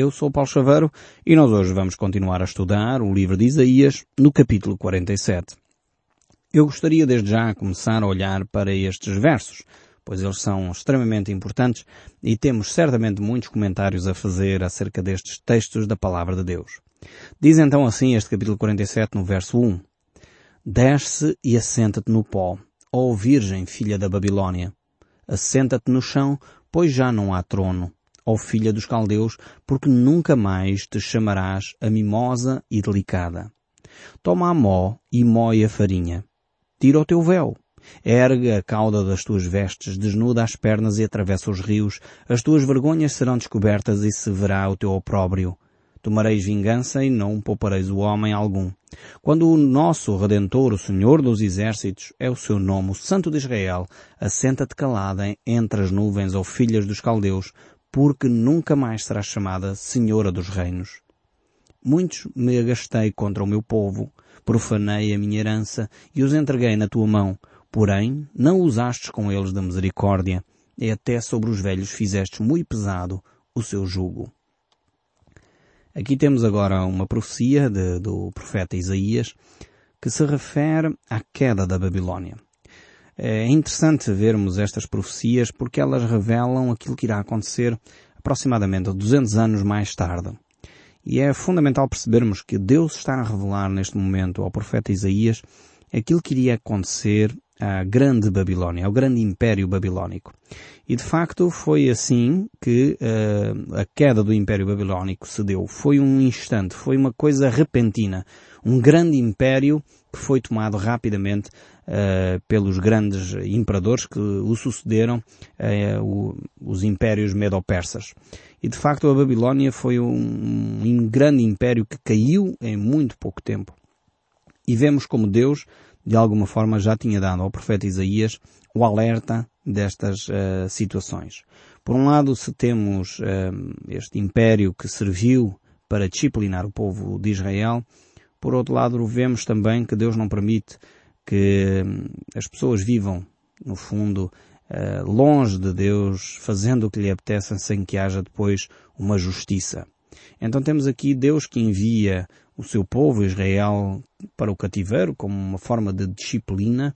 Eu sou Paulo Chaveiro e nós hoje vamos continuar a estudar o livro de Isaías no capítulo 47. Eu gostaria desde já começar a olhar para estes versos, pois eles são extremamente importantes e temos certamente muitos comentários a fazer acerca destes textos da Palavra de Deus. Diz então assim este capítulo 47 no verso 1. Desce e assenta-te no pó, ó Virgem filha da Babilônia. Assenta-te no chão, pois já não há trono ó filha dos caldeus, porque nunca mais te chamarás a mimosa e delicada. Toma a mó e moe a farinha. Tira o teu véu. Ergue a cauda das tuas vestes, desnuda as pernas e atravessa os rios. As tuas vergonhas serão descobertas e se verá o teu opróbrio. Tomareis vingança e não poupareis o homem algum. Quando o nosso Redentor, o Senhor dos Exércitos, é o seu nome, o Santo de Israel, assenta-te calada entre as nuvens, ou filhas dos caldeus, porque nunca mais será chamada Senhora dos Reinos. Muitos me agastei contra o meu povo, profanei a minha herança e os entreguei na tua mão, porém não usastes com eles da misericórdia, e até sobre os velhos fizestes muito pesado o seu jugo. Aqui temos agora uma profecia de, do profeta Isaías que se refere à queda da Babilônia. É interessante vermos estas profecias porque elas revelam aquilo que irá acontecer aproximadamente 200 anos mais tarde. E é fundamental percebermos que Deus está a revelar neste momento ao profeta Isaías aquilo que iria acontecer à grande Babilónia, ao grande império babilónico. E de facto foi assim que uh, a queda do império babilónico se deu. Foi um instante, foi uma coisa repentina. Um grande império que foi tomado rapidamente uh, pelos grandes imperadores que o sucederam, uh, o, os impérios medo-persas. E de facto a Babilónia foi um, um grande império que caiu em muito pouco tempo. E vemos como Deus, de alguma forma, já tinha dado ao profeta Isaías o alerta destas uh, situações. Por um lado, se temos uh, este império que serviu para disciplinar o povo de Israel, por outro lado, vemos também que Deus não permite que hum, as pessoas vivam, no fundo, uh, longe de Deus, fazendo o que lhe apetece sem que haja depois uma justiça. Então temos aqui Deus que envia o seu povo, Israel, para o cativeiro, como uma forma de disciplina,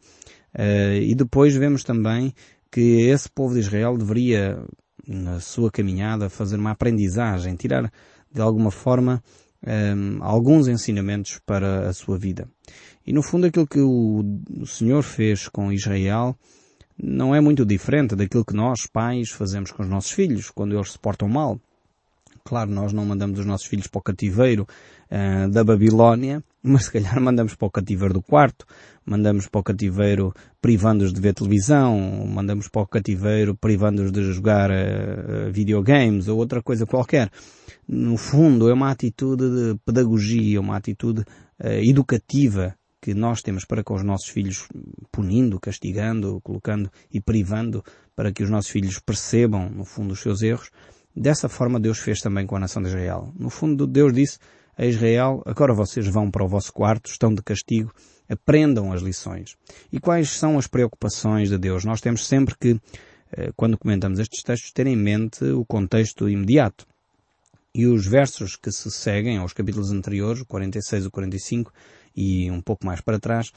uh, e depois vemos também que esse povo de Israel deveria, na sua caminhada, fazer uma aprendizagem, tirar de alguma forma um, alguns ensinamentos para a sua vida. E no fundo aquilo que o, o Senhor fez com Israel não é muito diferente daquilo que nós, pais, fazemos com os nossos filhos quando eles se portam mal. Claro, nós não mandamos os nossos filhos para o cativeiro uh, da Babilónia, mas se calhar mandamos para o cativeiro do quarto, mandamos para o cativeiro privando-os de ver televisão, mandamos para o cativeiro privando-os de jogar uh, videogames ou outra coisa qualquer. No fundo, é uma atitude de pedagogia, uma atitude uh, educativa que nós temos para com os nossos filhos, punindo, castigando, colocando e privando para que os nossos filhos percebam, no fundo, os seus erros. Dessa forma Deus fez também com a nação de Israel. No fundo, Deus disse a Israel, agora vocês vão para o vosso quarto, estão de castigo, aprendam as lições. E quais são as preocupações de Deus? Nós temos sempre que, eh, quando comentamos estes textos, ter em mente o contexto imediato. E os versos que se seguem aos capítulos anteriores, o 46 e o 45, e um pouco mais para trás,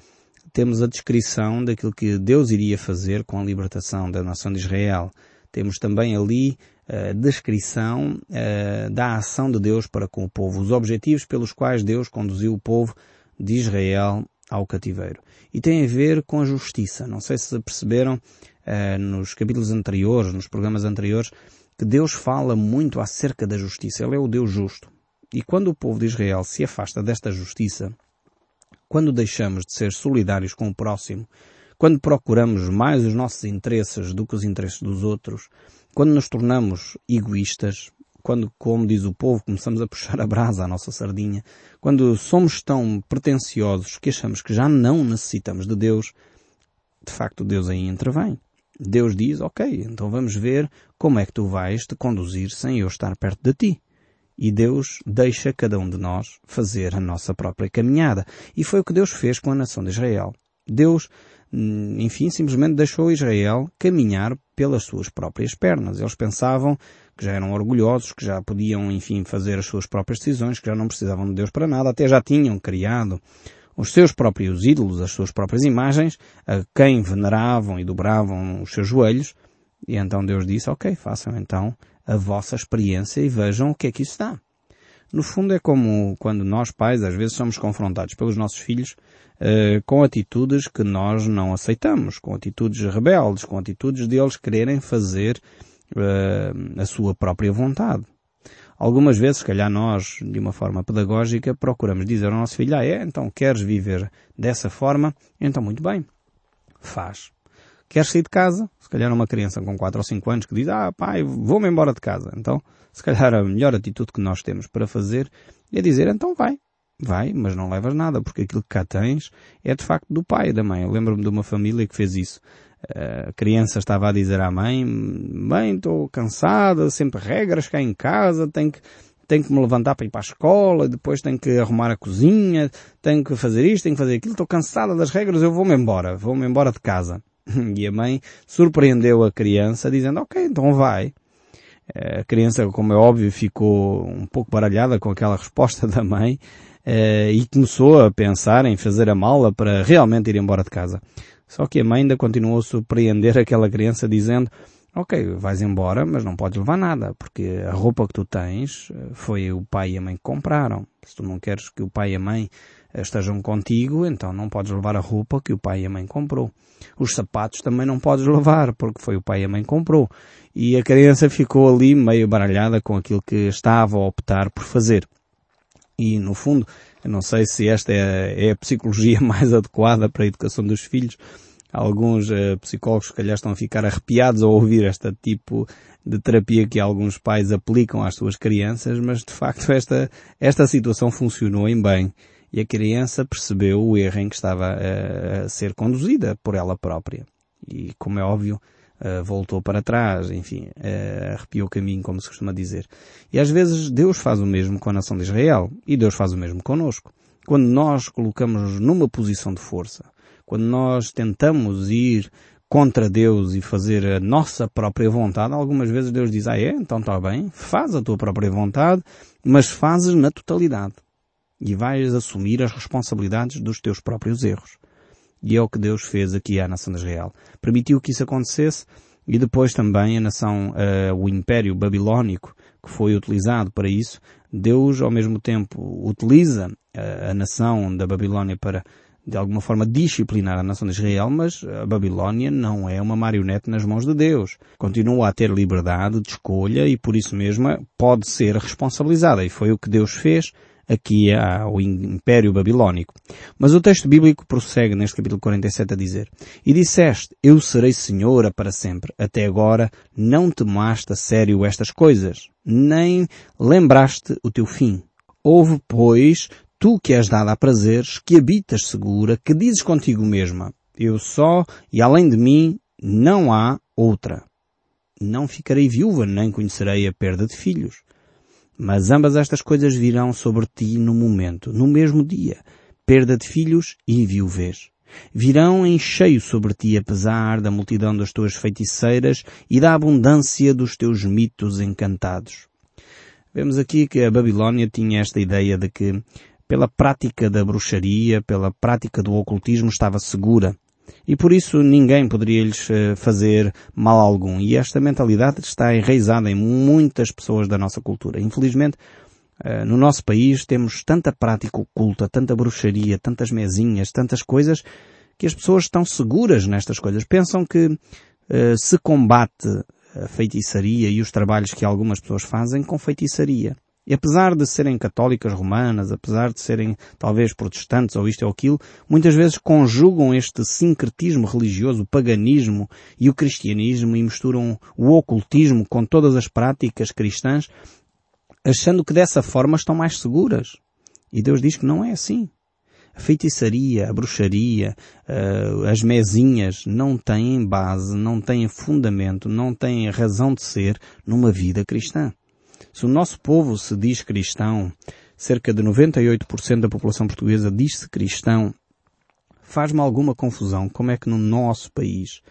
temos a descrição daquilo que Deus iria fazer com a libertação da nação de Israel. Temos também ali a eh, descrição uh, da ação de Deus para com o povo, os objetivos pelos quais Deus conduziu o povo de Israel ao cativeiro. E tem a ver com a justiça. Não sei se perceberam uh, nos capítulos anteriores, nos programas anteriores, que Deus fala muito acerca da justiça. Ele é o Deus justo. E quando o povo de Israel se afasta desta justiça, quando deixamos de ser solidários com o próximo, quando procuramos mais os nossos interesses do que os interesses dos outros, quando nos tornamos egoístas, quando, como diz o povo, começamos a puxar a brasa à nossa sardinha, quando somos tão pretensiosos que achamos que já não necessitamos de Deus, de facto Deus aí intervém. Deus diz, ok, então vamos ver como é que tu vais te conduzir sem eu estar perto de ti. E Deus deixa cada um de nós fazer a nossa própria caminhada. E foi o que Deus fez com a nação de Israel. Deus enfim, simplesmente deixou Israel caminhar pelas suas próprias pernas. Eles pensavam que já eram orgulhosos, que já podiam, enfim, fazer as suas próprias decisões, que já não precisavam de Deus para nada, até já tinham criado os seus próprios ídolos, as suas próprias imagens, a quem veneravam e dobravam os seus joelhos, e então Deus disse, ok, façam então a vossa experiência e vejam o que é que isso dá. No fundo é como quando nós pais às vezes somos confrontados pelos nossos filhos uh, com atitudes que nós não aceitamos, com atitudes rebeldes, com atitudes de eles quererem fazer uh, a sua própria vontade. Algumas vezes, se calhar nós, de uma forma pedagógica, procuramos dizer ao nosso filho, ah é, então queres viver dessa forma? Então muito bem. Faz. Queres sair de casa? Se calhar uma criança com 4 ou 5 anos que diz, ah pai, vou-me embora de casa. Então, se calhar a melhor atitude que nós temos para fazer é dizer, então vai. Vai, mas não levas nada, porque aquilo que cá tens é de facto do pai e da mãe. Eu lembro-me de uma família que fez isso. A criança estava a dizer à mãe, mãe, estou cansada, sempre regras cá em casa, tenho que, tenho que me levantar para ir para a escola, depois tenho que arrumar a cozinha, tenho que fazer isto, tenho que fazer aquilo, estou cansada das regras, eu vou-me embora, vou-me embora de casa. E a mãe surpreendeu a criança dizendo, ok, então vai. A criança, como é óbvio, ficou um pouco baralhada com aquela resposta da mãe eh, e começou a pensar em fazer a mala para realmente ir embora de casa. Só que a mãe ainda continuou a surpreender aquela criança dizendo, ok, vais embora, mas não podes levar nada, porque a roupa que tu tens eh, foi o pai e a mãe que compraram. Se tu não queres que o pai e a mãe eh, estejam contigo, então não podes levar a roupa que o pai e a mãe comprou. Os sapatos também não podes levar, porque foi o pai e a mãe comprou. E a criança ficou ali meio baralhada com aquilo que estava a optar por fazer. E, no fundo, eu não sei se esta é, é a psicologia mais adequada para a educação dos filhos. Alguns uh, psicólogos, se calhar, estão a ficar arrepiados ao ouvir este tipo de terapia que alguns pais aplicam às suas crianças, mas, de facto, esta, esta situação funcionou em bem. E a criança percebeu o erro em que estava uh, a ser conduzida por ela própria. E, como é óbvio, uh, voltou para trás, enfim, uh, arrepiou o caminho, como se costuma dizer. E às vezes Deus faz o mesmo com a nação de Israel, e Deus faz o mesmo conosco. Quando nós colocamos numa posição de força, quando nós tentamos ir contra Deus e fazer a nossa própria vontade, algumas vezes Deus diz, ah é, então está bem, faz a tua própria vontade, mas fazes na totalidade. E vais assumir as responsabilidades dos teus próprios erros. E é o que Deus fez aqui à nação de Israel. Permitiu que isso acontecesse e depois também a nação, uh, o Império Babilónico, que foi utilizado para isso, Deus ao mesmo tempo utiliza uh, a nação da Babilónia para de alguma forma disciplinar a nação de Israel, mas a Babilónia não é uma marionete nas mãos de Deus. Continua a ter liberdade de escolha e por isso mesmo pode ser responsabilizada. E foi o que Deus fez aqui ao Império Babilónico. Mas o texto bíblico prossegue neste capítulo 47 a dizer, E disseste, eu serei senhora para sempre. Até agora não tomaste a sério estas coisas, nem lembraste o teu fim. Houve, pois, tu que és dada a prazeres, que habitas segura, que dizes contigo mesma, eu só, e além de mim, não há outra. Não ficarei viúva, nem conhecerei a perda de filhos. Mas ambas estas coisas virão sobre ti no momento, no mesmo dia, perda de filhos e viuvez. Virão em cheio sobre ti, apesar da multidão das tuas feiticeiras e da abundância dos teus mitos encantados. Vemos aqui que a Babilónia tinha esta ideia de que, pela prática da bruxaria, pela prática do ocultismo, estava segura e por isso ninguém poderia lhes eh, fazer mal algum. E esta mentalidade está enraizada em muitas pessoas da nossa cultura. Infelizmente, eh, no nosso país temos tanta prática oculta, tanta bruxaria, tantas mesinhas, tantas coisas, que as pessoas estão seguras nestas coisas. Pensam que eh, se combate a feitiçaria e os trabalhos que algumas pessoas fazem com feitiçaria. E apesar de serem católicas romanas, apesar de serem talvez protestantes ou isto ou aquilo, muitas vezes conjugam este sincretismo religioso, o paganismo e o cristianismo e misturam o ocultismo com todas as práticas cristãs, achando que dessa forma estão mais seguras. E Deus diz que não é assim. A feitiçaria, a bruxaria, uh, as mesinhas não têm base, não têm fundamento, não têm razão de ser numa vida cristã. Se o nosso povo se diz cristão, cerca de 98% da população portuguesa diz-se cristão, Faz-me alguma confusão como é que no nosso país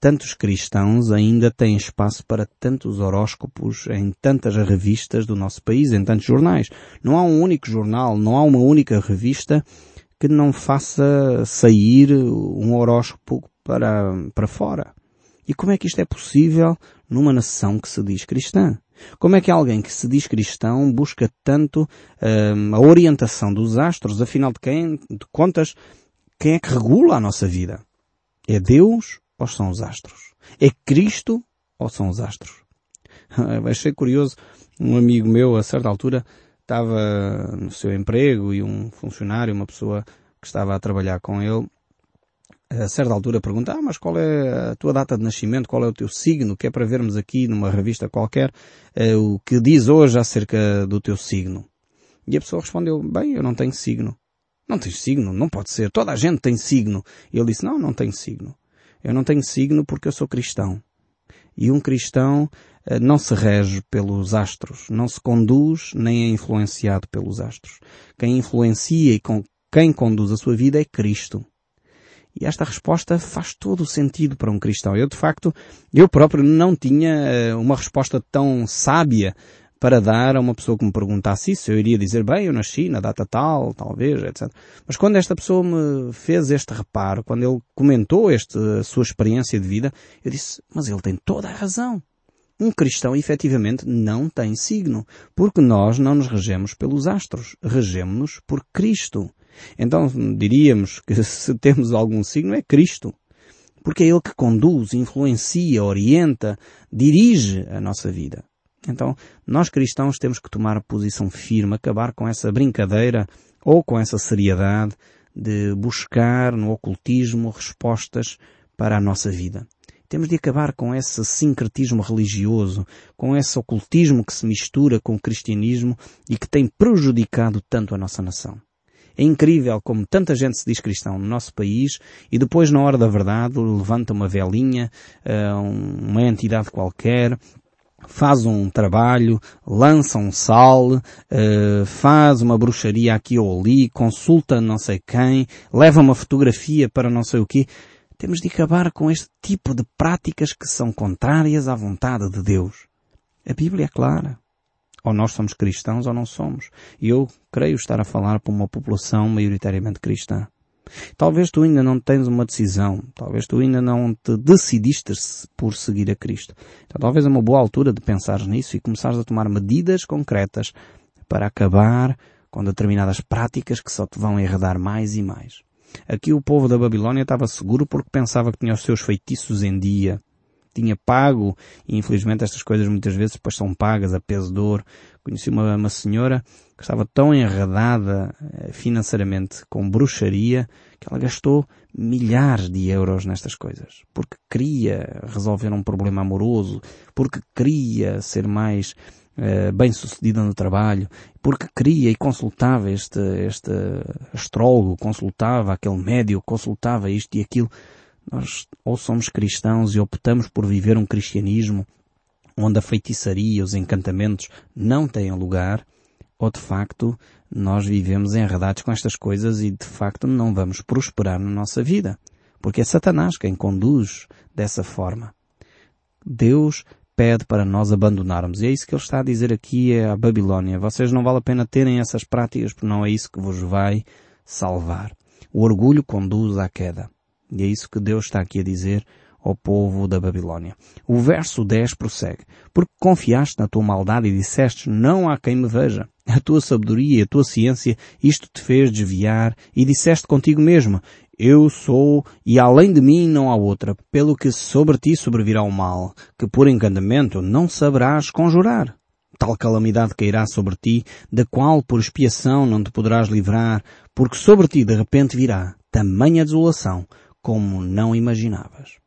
tantos cristãos ainda têm espaço para tantos horóscopos em tantas revistas do nosso país, em tantos jornais. Não há um único jornal, não há uma única revista que não faça sair um horóscopo para, para fora. E como é que isto é possível numa nação que se diz cristã? Como é que alguém que se diz cristão busca tanto hum, a orientação dos astros? Afinal de, quem, de contas, quem é que regula a nossa vida? É Deus ou são os astros? É Cristo ou são os astros? Achei curioso, um amigo meu, a certa altura, estava no seu emprego e um funcionário, uma pessoa que estava a trabalhar com ele, a certa altura pergunta, ah, mas qual é a tua data de nascimento, qual é o teu signo, que é para vermos aqui numa revista qualquer eh, o que diz hoje acerca do teu signo. E a pessoa respondeu, bem, eu não tenho signo. Não tens signo? Não pode ser. Toda a gente tem signo. E ele disse, não, não tenho signo. Eu não tenho signo porque eu sou cristão. E um cristão eh, não se rege pelos astros, não se conduz nem é influenciado pelos astros. Quem influencia e com quem conduz a sua vida é Cristo. E esta resposta faz todo o sentido para um cristão. Eu, de facto, eu próprio não tinha eh, uma resposta tão sábia para dar a uma pessoa que me perguntasse isso. Eu iria dizer, bem, eu nasci na data tal, talvez, etc. Mas quando esta pessoa me fez este reparo, quando ele comentou esta sua experiência de vida, eu disse, mas ele tem toda a razão. Um cristão efetivamente não tem signo, porque nós não nos regemos pelos astros, regemos-nos por Cristo. Então diríamos que se temos algum signo é Cristo. Porque é Ele que conduz, influencia, orienta, dirige a nossa vida. Então, nós cristãos temos que tomar posição firme, acabar com essa brincadeira ou com essa seriedade de buscar no ocultismo respostas para a nossa vida. Temos de acabar com esse sincretismo religioso, com esse ocultismo que se mistura com o cristianismo e que tem prejudicado tanto a nossa nação. É incrível como tanta gente se diz cristão no nosso país e depois, na hora da verdade, levanta uma velinha, eh, uma entidade qualquer, faz um trabalho, lança um sal, eh, faz uma bruxaria aqui ou ali, consulta não sei quem, leva uma fotografia para não sei o quê. Temos de acabar com este tipo de práticas que são contrárias à vontade de Deus. A Bíblia é clara. Ou nós somos cristãos ou não somos. E eu creio estar a falar para uma população maioritariamente cristã. Talvez tu ainda não tens uma decisão. Talvez tu ainda não te decidiste por seguir a Cristo. Então talvez é uma boa altura de pensar nisso e começares a tomar medidas concretas para acabar com determinadas práticas que só te vão enredar mais e mais. Aqui o povo da Babilônia estava seguro porque pensava que tinha os seus feitiços em dia tinha pago, e infelizmente estas coisas muitas vezes depois são pagas a peso de ouro. Conheci uma, uma senhora que estava tão enredada eh, financeiramente com bruxaria que ela gastou milhares de euros nestas coisas. Porque queria resolver um problema amoroso, porque queria ser mais uh, bem sucedida no trabalho, porque queria e consultava este, este astrólogo, consultava aquele médio, consultava isto e aquilo nós ou somos cristãos e optamos por viver um cristianismo onde a feitiçaria, os encantamentos não têm lugar, ou de facto nós vivemos enredados com estas coisas e de facto não vamos prosperar na nossa vida. Porque é Satanás quem conduz dessa forma. Deus pede para nós abandonarmos. E é isso que ele está a dizer aqui à Babilónia. Vocês não vale a pena terem essas práticas porque não é isso que vos vai salvar. O orgulho conduz à queda. E é isso que Deus está aqui a dizer ao povo da Babilónia. O verso 10 prossegue. Porque confiaste na tua maldade e disseste, não há quem me veja. A tua sabedoria e a tua ciência isto te fez desviar e disseste contigo mesmo, eu sou e além de mim não há outra, pelo que sobre ti sobrevirá o mal, que por encantamento não saberás conjurar. Tal calamidade cairá sobre ti, da qual por expiação não te poderás livrar, porque sobre ti de repente virá tamanha desolação, como não imaginavas.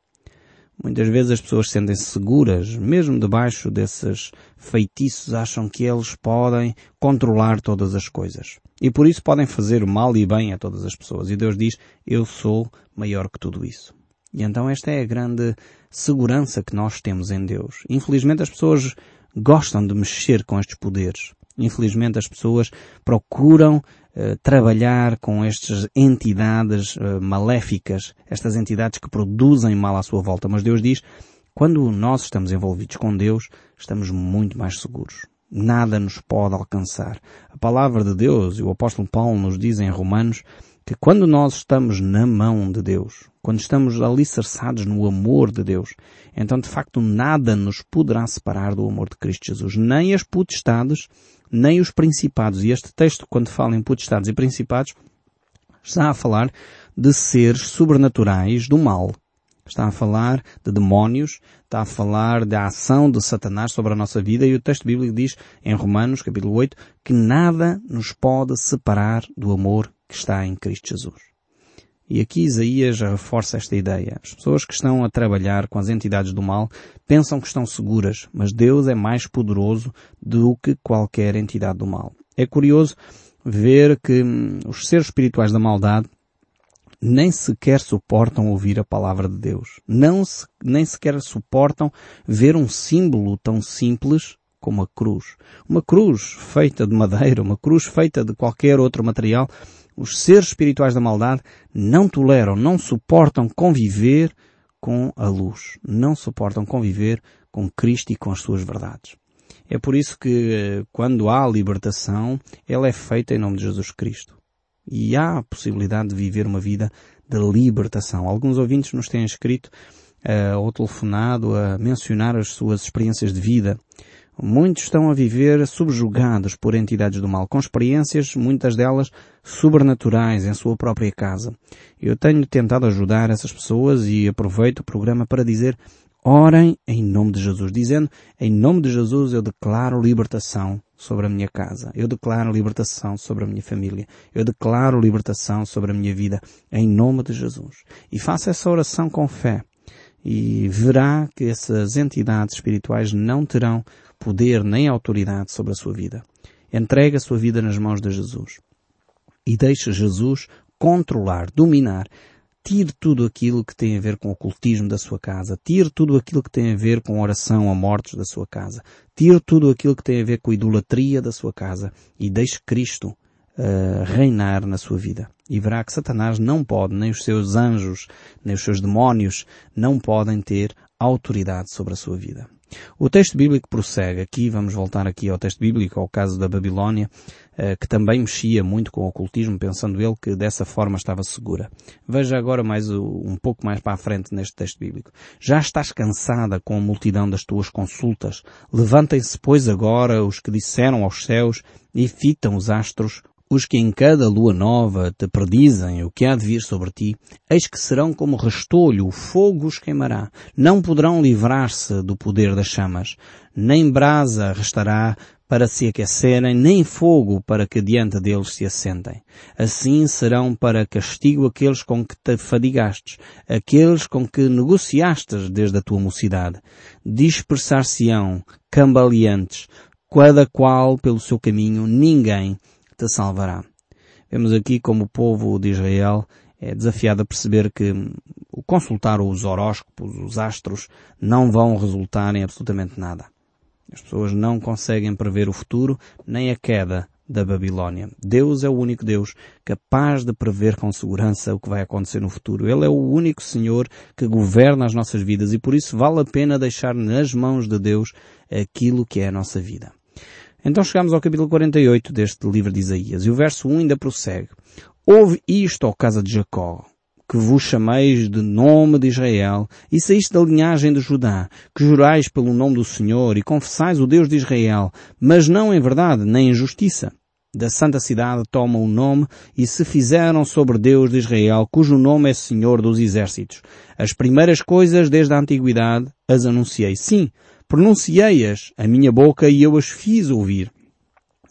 Muitas vezes as pessoas sentem-se seguras, mesmo debaixo desses feitiços, acham que eles podem controlar todas as coisas. E por isso podem fazer mal e bem a todas as pessoas. E Deus diz, eu sou maior que tudo isso. E então esta é a grande segurança que nós temos em Deus. Infelizmente as pessoas gostam de mexer com estes poderes. Infelizmente as pessoas procuram uh, trabalhar com estas entidades uh, maléficas, estas entidades que produzem mal à sua volta. Mas Deus diz, quando nós estamos envolvidos com Deus, estamos muito mais seguros. Nada nos pode alcançar. A palavra de Deus e o apóstolo Paulo nos diz em Romanos que quando nós estamos na mão de Deus, quando estamos alicerçados no amor de Deus, então de facto nada nos poderá separar do amor de Cristo Jesus. Nem as potestades, nem os principados. E este texto, quando fala em potestades e principados, está a falar de seres sobrenaturais do mal. Está a falar de demónios, está a falar da ação de Satanás sobre a nossa vida e o texto bíblico diz em Romanos, capítulo 8, que nada nos pode separar do amor que está em Cristo Jesus. E aqui Isaías reforça esta ideia. As pessoas que estão a trabalhar com as entidades do mal pensam que estão seguras, mas Deus é mais poderoso do que qualquer entidade do mal. É curioso ver que hum, os seres espirituais da maldade nem sequer suportam ouvir a palavra de Deus. Não se, nem sequer suportam ver um símbolo tão simples como a cruz. Uma cruz feita de madeira, uma cruz feita de qualquer outro material, os seres espirituais da maldade não toleram, não suportam conviver com a luz. Não suportam conviver com Cristo e com as suas verdades. É por isso que eh, quando há libertação, ela é feita em nome de Jesus Cristo. E há a possibilidade de viver uma vida de libertação. Alguns ouvintes nos têm escrito uh, ou telefonado a mencionar as suas experiências de vida Muitos estão a viver subjugados por entidades do mal, com experiências, muitas delas sobrenaturais em sua própria casa. Eu tenho tentado ajudar essas pessoas e aproveito o programa para dizer orem em nome de Jesus, dizendo em nome de Jesus eu declaro libertação sobre a minha casa. Eu declaro libertação sobre a minha família. Eu declaro libertação sobre a minha vida em nome de Jesus. E faça essa oração com fé e verá que essas entidades espirituais não terão poder nem autoridade sobre a sua vida. Entregue a sua vida nas mãos de Jesus. E deixe Jesus controlar, dominar. Tire tudo aquilo que tem a ver com o ocultismo da sua casa. Tire tudo aquilo que tem a ver com oração a mortos da sua casa. Tire tudo aquilo que tem a ver com idolatria da sua casa. E deixe Cristo uh, reinar na sua vida. E verá que Satanás não pode, nem os seus anjos, nem os seus demónios, não podem ter autoridade sobre a sua vida. O texto bíblico prossegue. Aqui vamos voltar aqui ao texto bíblico, ao caso da Babilónia, eh, que também mexia muito com o ocultismo, pensando ele que dessa forma estava segura. Veja agora mais um pouco mais para a frente neste texto bíblico. Já estás cansada com a multidão das tuas consultas. Levantem-se, pois, agora os que disseram aos céus e fitam os astros os que em cada lua nova te predizem o que há de vir sobre ti, eis que serão como restolho, o fogo os queimará. Não poderão livrar-se do poder das chamas. Nem brasa restará para se aquecerem, nem fogo para que diante deles se assentem. Assim serão para castigo aqueles com que te fadigastes, aqueles com que negociastes desde a tua mocidade. Dispersar-se-ão, cambaleantes, cada qual pelo seu caminho, ninguém te salvará. Vemos aqui como o povo de Israel é desafiado a perceber que o consultar os horóscopos, os astros, não vão resultar em absolutamente nada. As pessoas não conseguem prever o futuro, nem a queda da Babilónia. Deus é o único Deus capaz de prever com segurança o que vai acontecer no futuro. Ele é o único Senhor que governa as nossas vidas e por isso vale a pena deixar nas mãos de Deus aquilo que é a nossa vida. Então chegamos ao capítulo 48 deste livro de Isaías e o verso 1 ainda prossegue. Ouve isto, ó casa de Jacó, que vos chameis de nome de Israel, e saíste da linhagem de Judá, que jurais pelo nome do Senhor e confessais o Deus de Israel, mas não em verdade, nem em justiça. Da santa cidade tomam o nome e se fizeram sobre Deus de Israel, cujo nome é Senhor dos Exércitos. As primeiras coisas desde a antiguidade as anunciei. Sim, Pronunciei-as a minha boca e eu as fiz ouvir.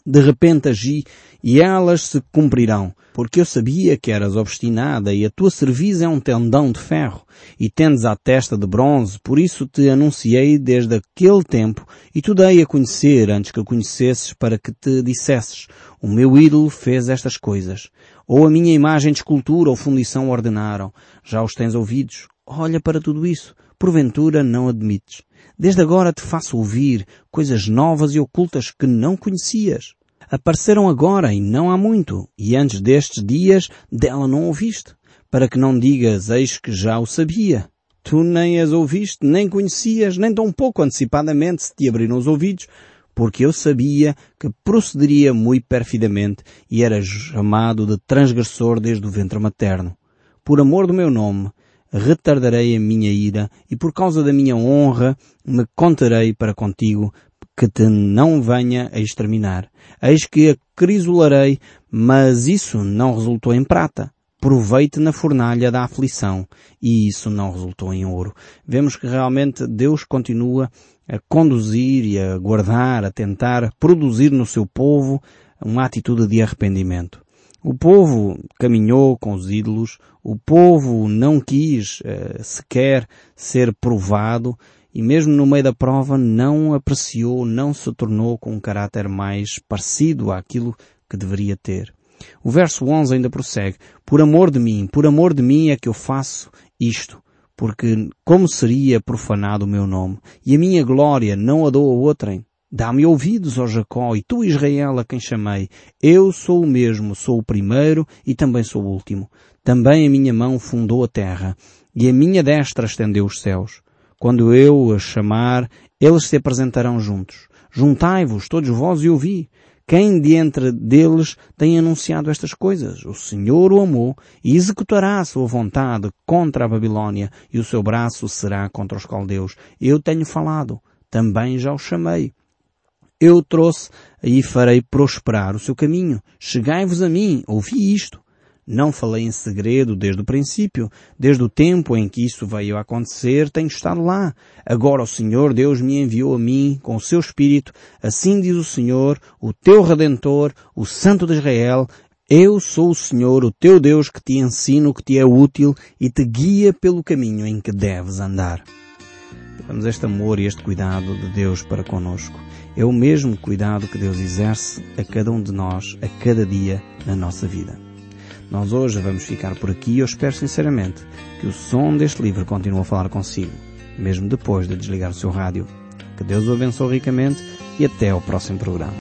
De repente agi e elas se cumprirão, porque eu sabia que eras obstinada e a tua cerviz é um tendão de ferro e tendes a testa de bronze, por isso te anunciei desde aquele tempo e tu dei a conhecer antes que conhecesses para que te dissesses, o meu ídolo fez estas coisas, ou a minha imagem de escultura ou fundição ordenaram, já os tens ouvidos, olha para tudo isso, porventura não admites. Desde agora te faço ouvir coisas novas e ocultas que não conhecias. Apareceram agora e não há muito, e antes destes dias dela não ouviste, para que não digas, eis que já o sabia. Tu nem as ouviste, nem conhecias, nem tão pouco antecipadamente se te abriram os ouvidos, porque eu sabia que procederia muito perfidamente e era chamado de transgressor desde o ventre materno. Por amor do meu nome, retardarei a minha ira e por causa da minha honra me contarei para contigo que te não venha a exterminar. Eis que acrisolarei, mas isso não resultou em prata. Proveite na fornalha da aflição, e isso não resultou em ouro. Vemos que realmente Deus continua a conduzir e a guardar, a tentar produzir no seu povo uma atitude de arrependimento. O povo caminhou com os ídolos, o povo não quis uh, sequer ser provado e mesmo no meio da prova não apreciou, não se tornou com um caráter mais parecido àquilo que deveria ter. O verso 11 ainda prossegue, por amor de mim, por amor de mim é que eu faço isto, porque como seria profanado o meu nome, e a minha glória não a dou a outrem? Dá-me ouvidos, ó Jacó, e tu Israel a quem chamei. Eu sou o mesmo, sou o primeiro e também sou o último. Também a minha mão fundou a terra, e a minha destra estendeu os céus. Quando eu a chamar, eles se apresentarão juntos. Juntai-vos, todos vós, e ouvi. Quem de entre deles tem anunciado estas coisas? O Senhor o amou e executará a sua vontade contra a Babilônia e o seu braço será contra os caldeus. Eu tenho falado, também já o chamei. Eu trouxe e farei prosperar o seu caminho. Chegai-vos a mim, ouvi isto. Não falei em segredo desde o princípio. Desde o tempo em que isso veio a acontecer, tenho estado lá. Agora o Senhor Deus me enviou a mim com o seu Espírito. Assim diz o Senhor, o teu Redentor, o Santo de Israel. Eu sou o Senhor, o teu Deus, que te ensino o que te é útil e te guia pelo caminho em que deves andar. Temos este amor e este cuidado de Deus para conosco. É o mesmo cuidado que Deus exerce a cada um de nós, a cada dia na nossa vida. Nós hoje vamos ficar por aqui e eu espero sinceramente que o som deste livro continue a falar consigo, mesmo depois de desligar o seu rádio. Que Deus o abençoe ricamente e até ao próximo programa.